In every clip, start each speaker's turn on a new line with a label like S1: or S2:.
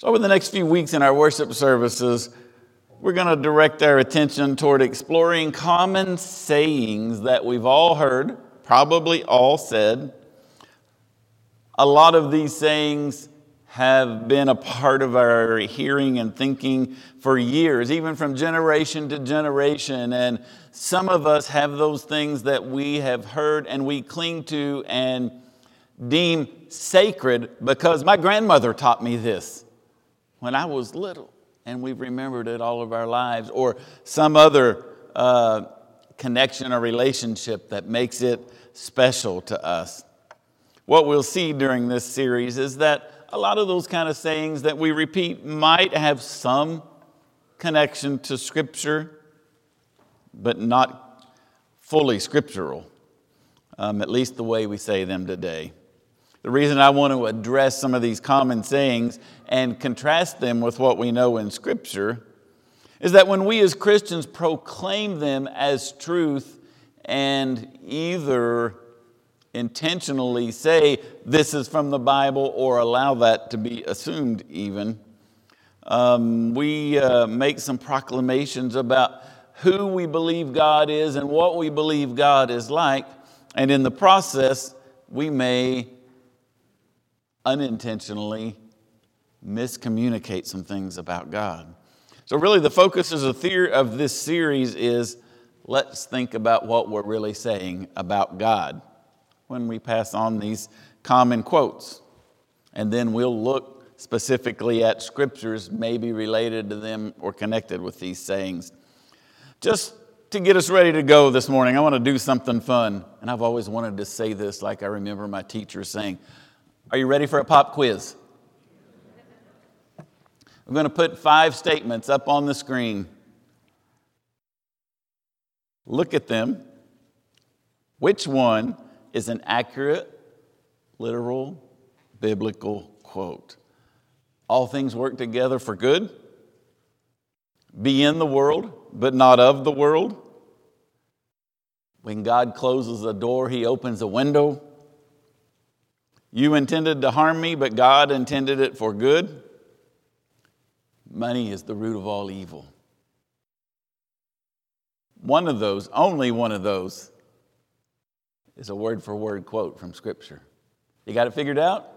S1: So, over the next few weeks in our worship services, we're going to direct our attention toward exploring common sayings that we've all heard, probably all said. A lot of these sayings have been a part of our hearing and thinking for years, even from generation to generation. And some of us have those things that we have heard and we cling to and deem sacred because my grandmother taught me this when I was little, and we've remembered it all of our lives, or some other uh, connection or relationship that makes it special to us. What we'll see during this series is that a lot of those kind of sayings that we repeat might have some connection to Scripture, but not fully scriptural, um, at least the way we say them today. The reason I want to address some of these common sayings and contrast them with what we know in Scripture is that when we as Christians proclaim them as truth and either intentionally say this is from the Bible or allow that to be assumed, even. Um, we uh, make some proclamations about who we believe God is and what we believe God is like, and in the process, we may unintentionally miscommunicate some things about God. So, really, the focus of this series is let's think about what we're really saying about God when we pass on these common quotes. And then we'll look specifically at scriptures, maybe related to them or connected with these sayings. Just to get us ready to go this morning, I want to do something fun. And I've always wanted to say this, like I remember my teacher saying, Are you ready for a pop quiz? I'm going to put five statements up on the screen. Look at them. Which one is an accurate, literal, biblical quote. All things work together for good. Be in the world, but not of the world. When God closes a door, He opens a window. You intended to harm me, but God intended it for good. Money is the root of all evil. One of those, only one of those, is a word for word quote from Scripture. You got it figured out?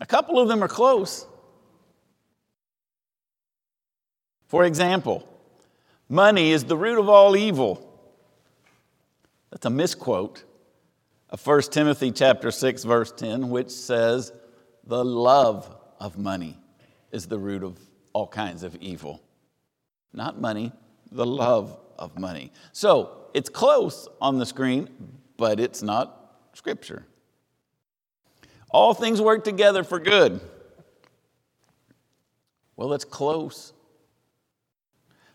S1: A couple of them are close. For example, money is the root of all evil. That's a misquote of 1 Timothy chapter 6 verse 10 which says the love of money is the root of all kinds of evil. Not money, the love of money. So, it's close on the screen, but it's not Scripture. All things work together for good. Well, it's close.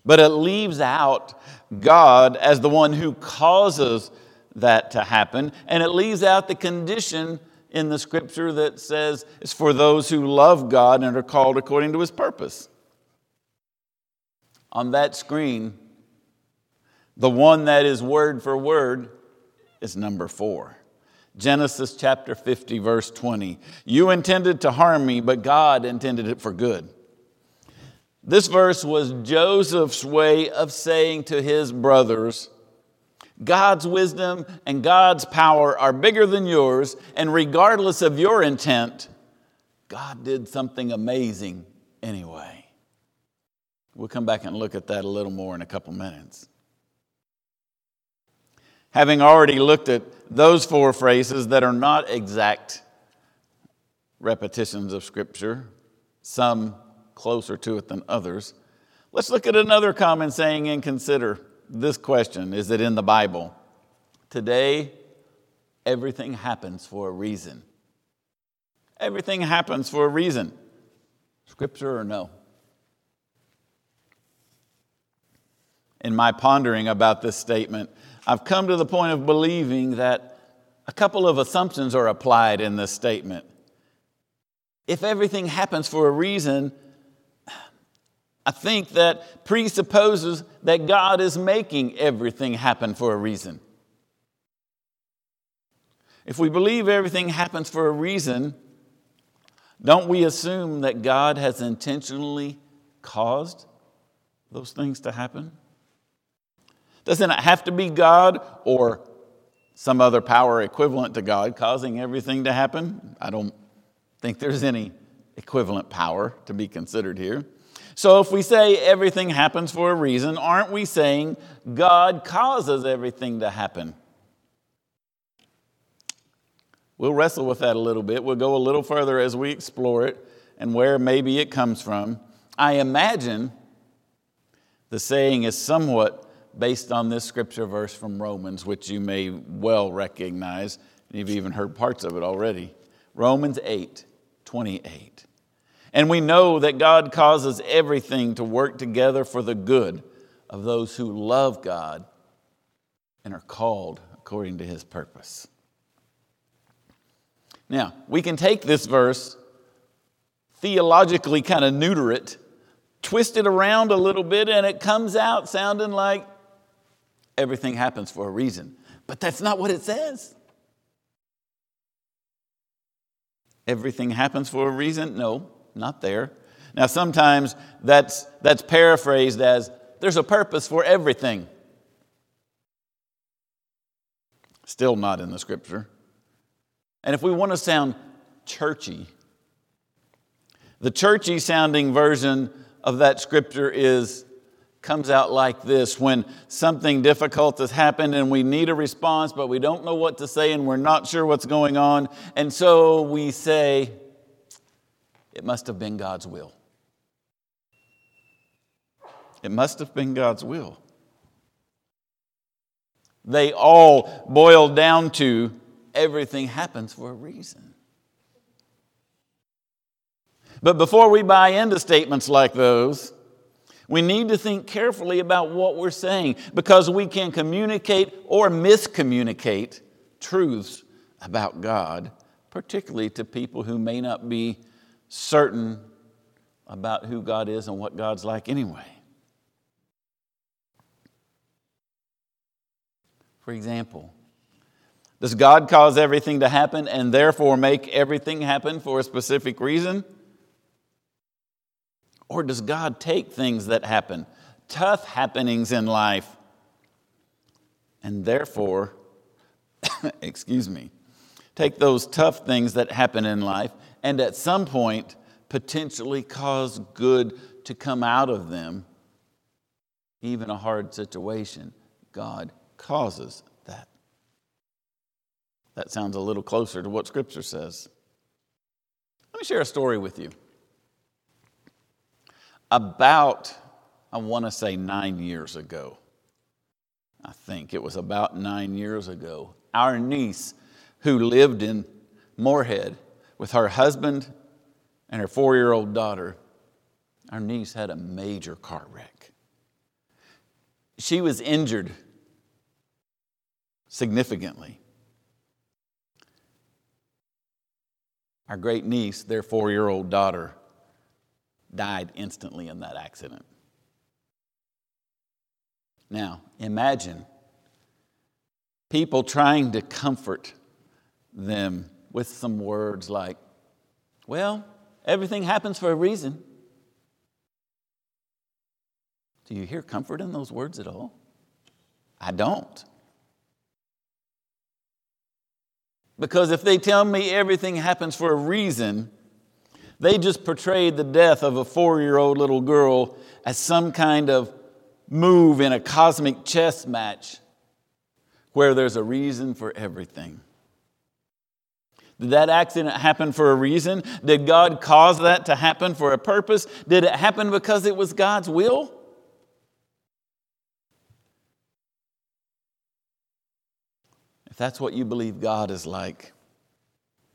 S1: But it leaves out God as the one who causes that to happen, and it leaves out the condition in the scripture that says it's for those who love God and are called according to his purpose. On that screen, the one that is word for word is number four. Genesis chapter 50, verse 20. You intended to harm me, but God intended it for good. This verse was Joseph's way of saying to his brothers, God's wisdom and God's power are bigger than yours, and regardless of your intent, God did something amazing anyway. We'll come back and look at that a little more in a couple minutes. Having already looked at those four phrases that are not exact repetitions of Scripture, some closer to it than others, let's look at another common saying and consider this question Is it in the Bible? Today, everything happens for a reason. Everything happens for a reason. Scripture or no? In my pondering about this statement, I've come to the point of believing that a couple of assumptions are applied in this statement. If everything happens for a reason, I think that presupposes that God is making everything happen for a reason. If we believe everything happens for a reason, don't we assume that God has intentionally caused those things to happen? Doesn't it have to be God or some other power equivalent to God causing everything to happen? I don't think there's any equivalent power to be considered here. So if we say everything happens for a reason, aren't we saying God causes everything to happen? We'll wrestle with that a little bit. We'll go a little further as we explore it and where maybe it comes from. I imagine the saying is somewhat based on this scripture verse from Romans, which you may well recognize. You've even heard parts of it already. Romans 8 28. And we know that God causes everything to work together for the good of those who love God and are called according to his purpose. Now, we can take this verse, theologically kind of neuter it, twist it around a little bit, and it comes out sounding like everything happens for a reason. But that's not what it says. Everything happens for a reason? No, not there. Now, sometimes that's, that's paraphrased as there's a purpose for everything. Still not in the scripture. And if we want to sound churchy, the churchy sounding version of that scripture is comes out like this when something difficult has happened and we need a response, but we don't know what to say and we're not sure what's going on. And so we say, it must have been God's will. It must have been God's will. They all boil down to everything happens for a reason. But before we buy into statements like those, we need to think carefully about what we're saying because we can communicate or miscommunicate truths about God, particularly to people who may not be certain about who God is and what God's like anyway. For example, does God cause everything to happen and therefore make everything happen for a specific reason? Or does God take things that happen, tough happenings in life, and therefore, excuse me, take those tough things that happen in life and at some point potentially cause good to come out of them, even a hard situation? God causes that. That sounds a little closer to what Scripture says. Let me share a story with you about, I want to say nine years ago. I think it was about nine years ago. Our niece, who lived in Morehead with her husband and her four year old daughter, our niece had a major car wreck. She was injured significantly. Our great niece, their four year old daughter, died instantly in that accident. Now, imagine people trying to comfort them with some words like, well, everything happens for a reason. Do you hear comfort in those words at all? I don't. Because if they tell me everything happens for a reason, they just portrayed the death of a four year old little girl as some kind of move in a cosmic chess match where there's a reason for everything. Did that accident happen for a reason? Did God cause that to happen for a purpose? Did it happen because it was God's will? If that's what you believe God is like,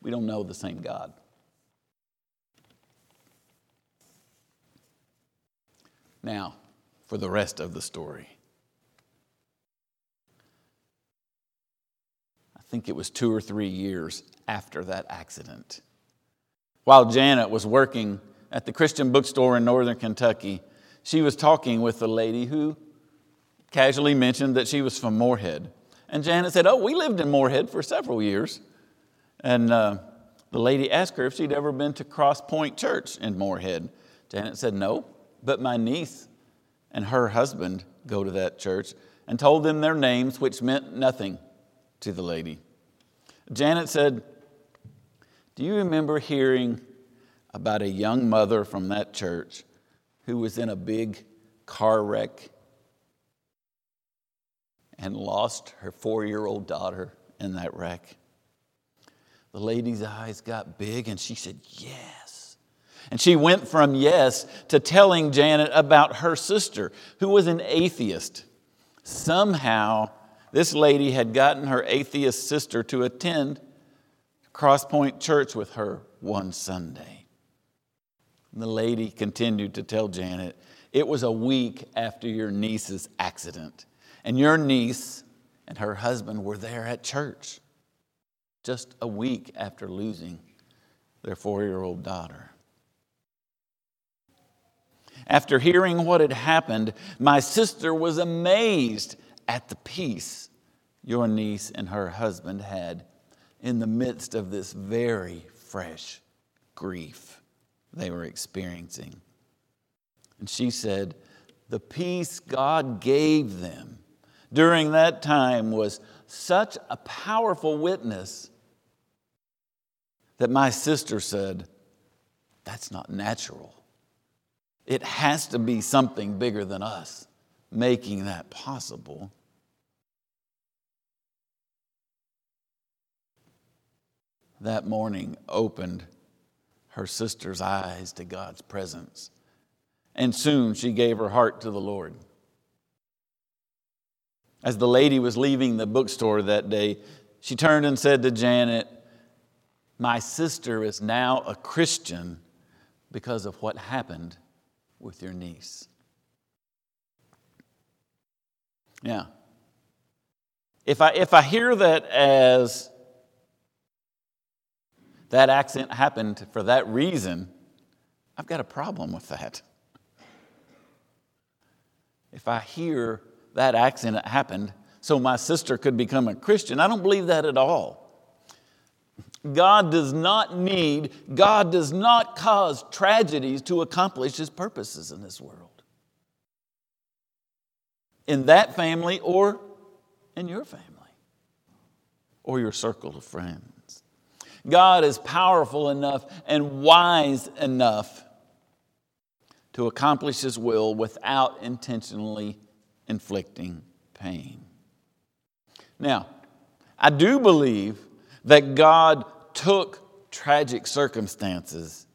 S1: we don't know the same God. Now, for the rest of the story. I think it was two or three years after that accident. While Janet was working at the Christian bookstore in northern Kentucky, she was talking with a lady who casually mentioned that she was from Morehead. And Janet said, Oh, we lived in Morehead for several years. And uh, The lady asked her if she'd ever been to Cross Point Church in Morehead. Janet said, No, but my niece and her husband go to that church and told them their names, which meant nothing to the lady. Janet said, Do you remember hearing about a young mother from that church who was in a big car wreck and lost her four year old daughter in that wreck? The lady's eyes got big and she said, Yes. And she went from yes to telling Janet about her sister, who was an atheist. Somehow, this lady had gotten her atheist sister to attend Crosspoint Church with her one Sunday. And the lady continued to tell Janet, It was a week after your niece's accident, and your niece and her husband were there at church just a week after losing their four year old daughter. After hearing what had happened, my sister was amazed at the peace your niece and her husband had in the midst of this very fresh grief they were experiencing. And she said, The peace God gave them during that time was such a powerful witness that my sister said, That's not natural. It has to be something bigger than us making that possible. That morning opened her sister's eyes to God's presence, and soon she gave her heart to the Lord. As the lady was leaving the bookstore that day, she turned and said to Janet, My sister is now a Christian because of what happened with your niece. Yeah. If I, if I hear that as that accident happened for that reason, I've got a problem with that. If I hear that accident happened so my sister could become a Christian. I don't believe that at all. God does not need, God does not cause tragedies to accomplish his purposes in this world. In that family or in your family or your circle of friends. God is powerful enough and wise enough to accomplish his will without intentionally inflicting pain. Now, I do believe that God took tragic circumstances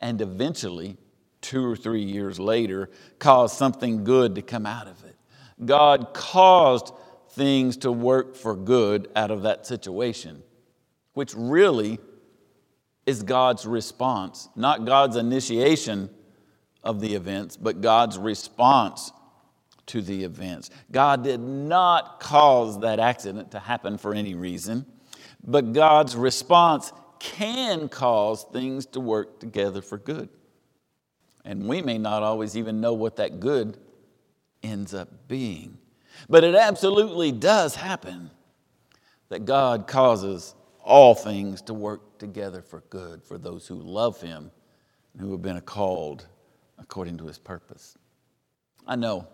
S1: and eventually, two or three years later, caused something good to come out of it. God caused things to work for good out of that situation, which really is God's response, not God's initiation of the events, but God's response to the events. God did not cause that accident to happen for any reason, but God's response can cause things to work together for good. And we may not always even know what that good ends up being. But it absolutely does happen that God causes all things to work together for good for those who love Him and who have been called according to His purpose. I know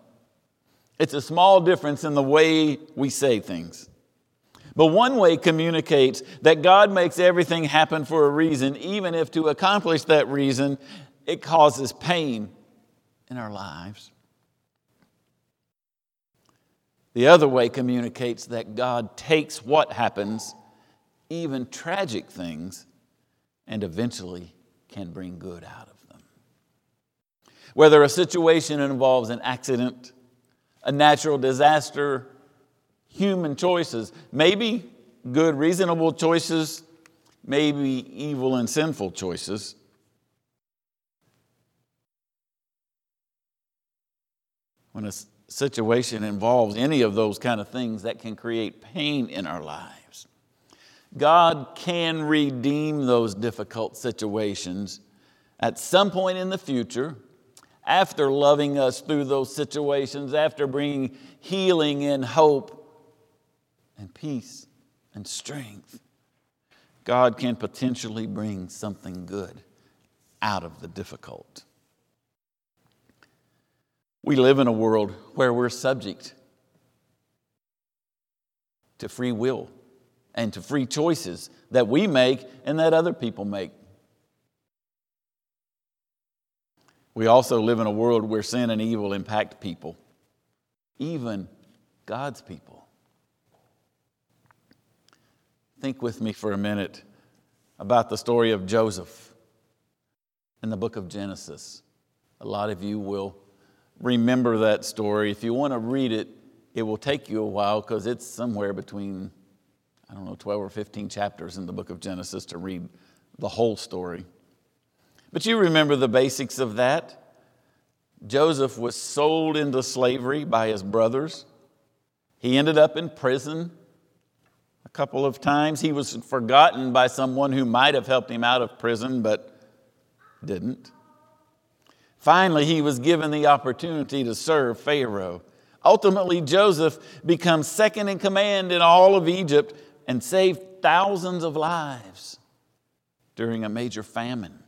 S1: it's a small difference in the way we say things. But one way communicates that God makes everything happen for a reason, even if to accomplish that reason, it causes pain in our lives. The other way communicates that God takes what happens, even tragic things, and eventually can bring good out of them. Whether a situation involves an accident, a natural disaster, human choices, maybe good, reasonable choices, maybe evil and sinful choices. When a situation involves any of those kind of things that can create pain in our lives, God can redeem those difficult situations at some point in the future after loving us through those situations, after bringing healing and hope and peace and strength. God can potentially bring something good out of the difficult. We live in a world where we're subject to free will and to free choices that we make and that other people make. We also live in a world where sin and evil impact people, even God's people. Think with me for a minute about the story of Joseph in the book of Genesis. A lot of you will remember that story. If you want to read it, it will take you a while because it's somewhere between, I don't know, 12 or 15 chapters in the book of Genesis to read the whole story. But you remember the basics of that. Joseph was sold into slavery by his brothers. He ended up in prison a couple of times. He was forgotten by someone who might have helped him out of prison, but didn't. Finally, he was given the opportunity to serve Pharaoh. Ultimately, Joseph becomes second in command in all of Egypt and saved thousands of lives during a major famine.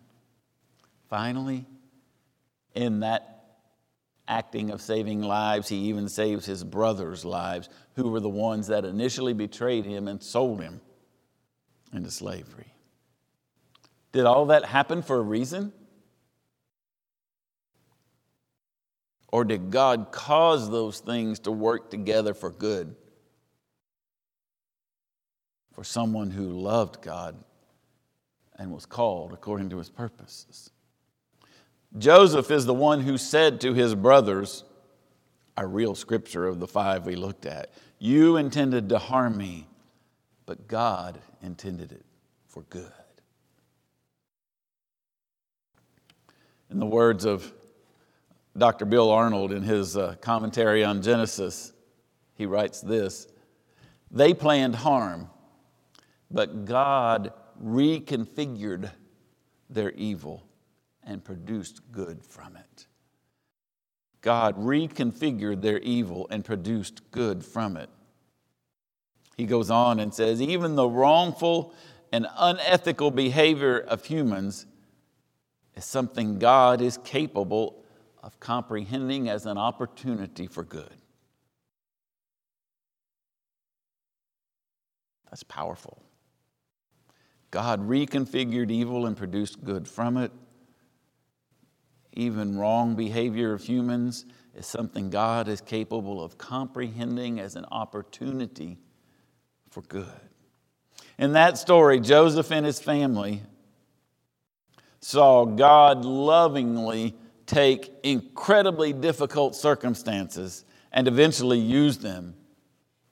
S1: Finally, in that acting of saving lives, he even saves his brothers' lives, who were the ones that initially betrayed him and sold him into slavery. Did all that happen for a reason? Or did God cause those things to work together for good? For someone who loved God and was called according to his purposes. Joseph is the one who said to his brothers, a real scripture of the five we looked at, You intended to harm me, but God intended it for good. In the words of Dr. Bill Arnold, in his uh, commentary on Genesis, he writes this They planned harm, but God reconfigured their evil and produced good from it. God reconfigured their evil and produced good from it. He goes on and says, even the wrongful and unethical behavior of humans is something God is capable of comprehending as an opportunity for good. That's powerful. God reconfigured evil and produced good from it. Even wrong behavior of humans is something God is capable of comprehending as an opportunity for good. In that story, Joseph and his family saw God lovingly take incredibly difficult circumstances and eventually use them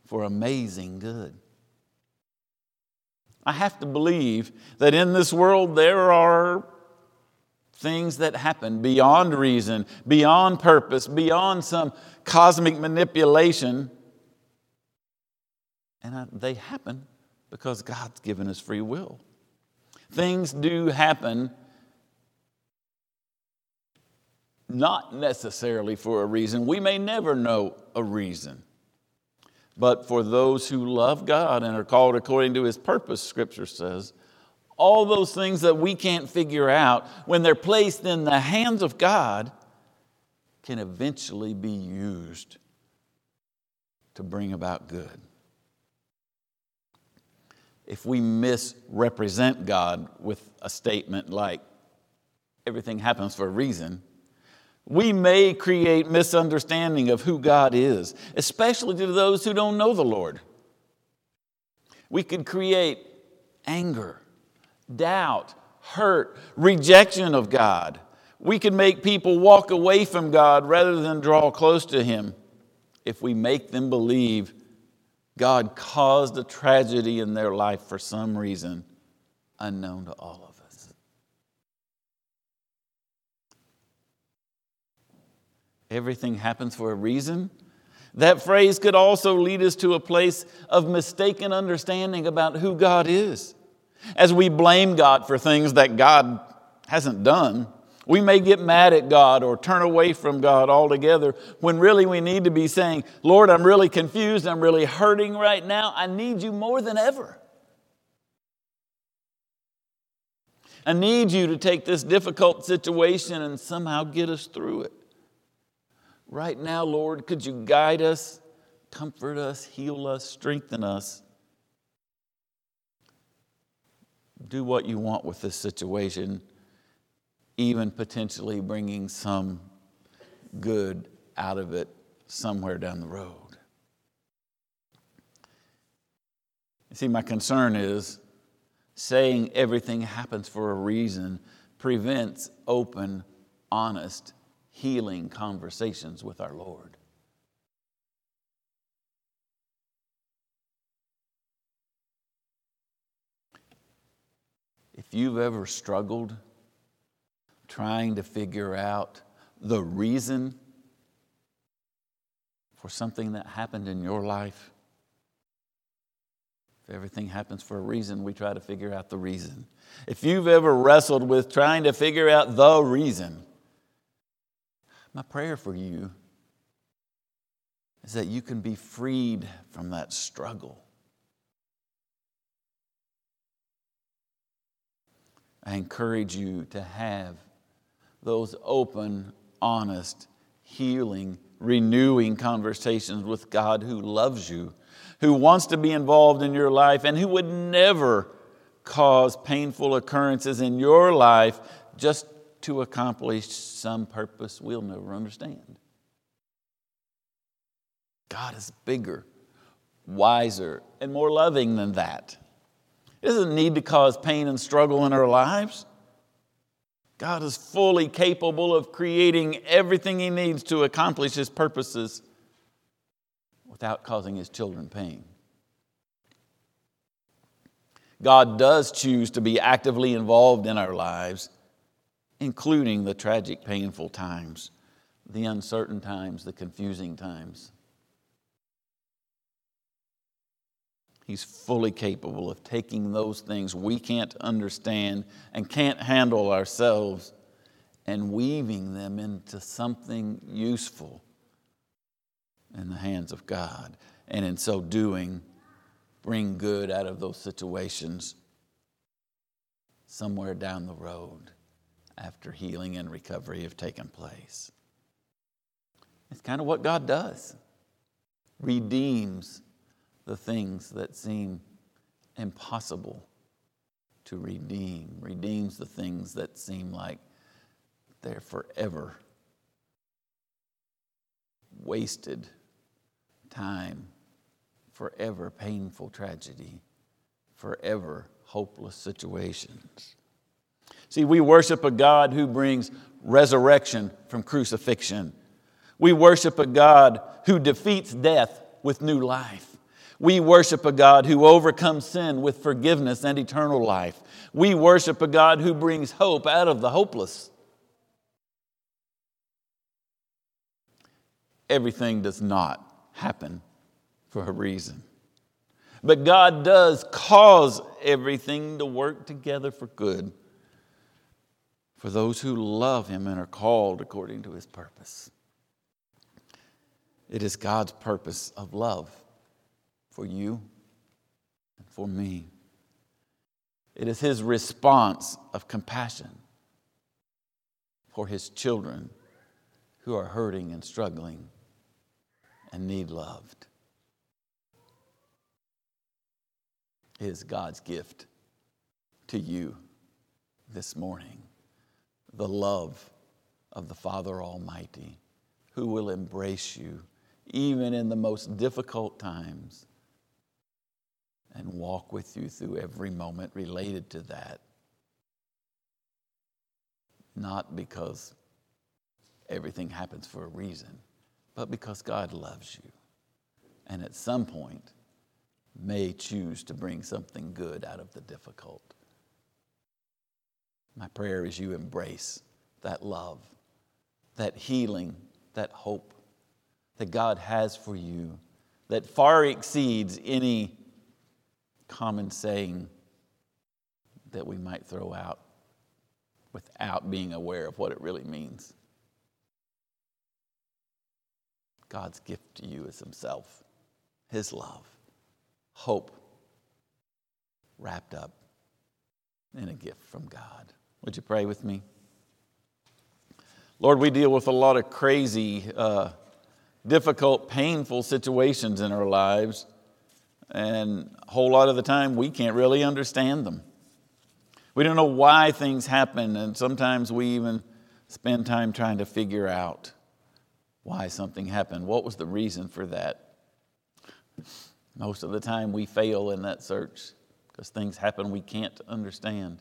S1: for amazing good. I have to believe that in this world there are things that happen beyond reason, beyond purpose, beyond some cosmic manipulation. And they happen because God's given us free will. Things do happen not necessarily for a reason. We may never know a reason. But for those who love God and are called according to his purpose, Scripture says, all those things that we can't figure out, when they're placed in the hands of God, can eventually be used to bring about good. If we misrepresent God with a statement like, everything happens for a reason, we may create misunderstanding of who God is, especially to those who don't know the Lord. We could create anger, doubt, hurt, rejection of God. We can make people walk away from God rather than draw close to Him if we make them believe God caused a tragedy in their life for some reason unknown to all of us. Everything happens for a reason. That phrase could also lead us to a place of mistaken understanding about who God is. As we blame God for things that God hasn't done, we may get mad at God or turn away from God altogether when really we need to be saying, Lord, I'm really confused. I'm really hurting right now. I need you more than ever. I need you to take this difficult situation and somehow get us through it. Right now, Lord, could you guide us, comfort us, heal us, strengthen us? Do what you want with this situation, even potentially bringing some good out of it somewhere down the road. You see, my concern is saying everything happens for a reason prevents open, honest, healing conversations with our Lord. If you've ever struggled trying to figure out the reason for something that happened in your life, if everything happens for a reason, we try to figure out the reason. If you've ever wrestled with trying to figure out the reason, my prayer for you is that you can be freed from that struggle. I encourage you to have those open, honest, healing, renewing conversations with God who loves you who wants to be involved in your life and who would never cause painful occurrences in your life just to accomplish some purpose we'll never understand. God is bigger, wiser, and more loving than that. Doesn't need to cause pain and struggle in our lives. God is fully capable of creating everything He needs to accomplish His purposes without causing his children pain. God does choose to be actively involved in our lives, including the tragic, painful times, the uncertain times, the confusing times. He's fully capable of taking those things we can't understand and can't handle ourselves and weaving them into something useful in the hands of God. And in so doing, bring good out of those situations somewhere down the road after healing and recovery have taken place. It's kind of what God does redeems the things that seem impossible to redeem, redeems the things that seem like they're forever wasted time, forever painful tragedy, forever hopeless situations. See, we worship a God who brings resurrection from crucifixion. We worship a God who defeats death with new life. We worship a God who overcomes sin with forgiveness and eternal life. We worship a God who brings hope out of the hopeless. Everything does not happen for a reason. But God does cause everything to work together for good for those who love Him and are called according to His purpose. It is God's purpose of love for you and for me. It is His response of compassion for His children who are hurting and struggling and need loved. Is God's gift to you this morning the love of the Father Almighty who will embrace you even in the most difficult times and walk with you through every moment related to that. Not because everything happens for a reason but because God loves you. And at some point, may choose to bring something good out of the difficult. My prayer is you embrace that love, that healing, that hope that God has for you that far exceeds any common saying that we might throw out without being aware of what it really means. God's gift to you is Himself, His love, hope wrapped up in a gift from God. Would you pray with me? Lord, we deal with a lot of crazy, uh, difficult, painful situations in our lives, and a whole lot of the time we can't really understand them. We don't know why things happen, and sometimes we even spend time trying to figure out why something happened. What was the reason for that? Most of the time we fail in that search because things happen we can't understand.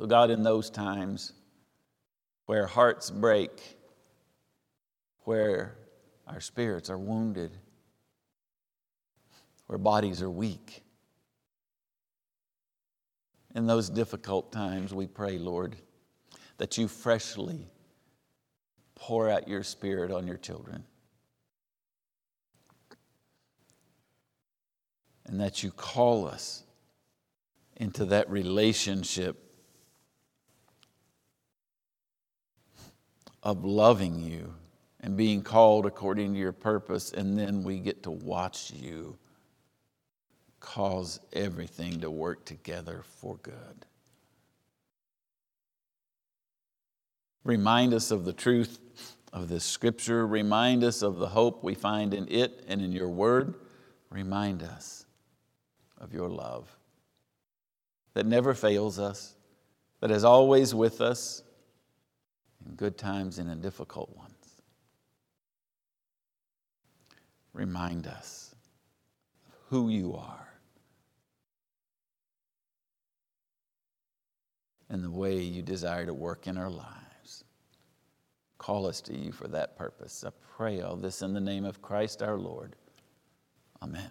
S1: So, God, in those times where hearts break, where our spirits are wounded, where bodies are weak, in those difficult times, we pray, Lord, that you freshly pour out your spirit on your children. And that you call us into that relationship of loving you and being called according to your purpose, and then we get to watch you cause everything to work together for good. Remind us of the truth of this scripture. Remind us of the hope we find in it and in your word. Remind us of your love that never fails us, that is always with us in good times and in difficult ones. Remind us of who you are and the way you desire to work in our lives. Call us to you for that purpose. I pray all this in the name of Christ our Lord. Amen.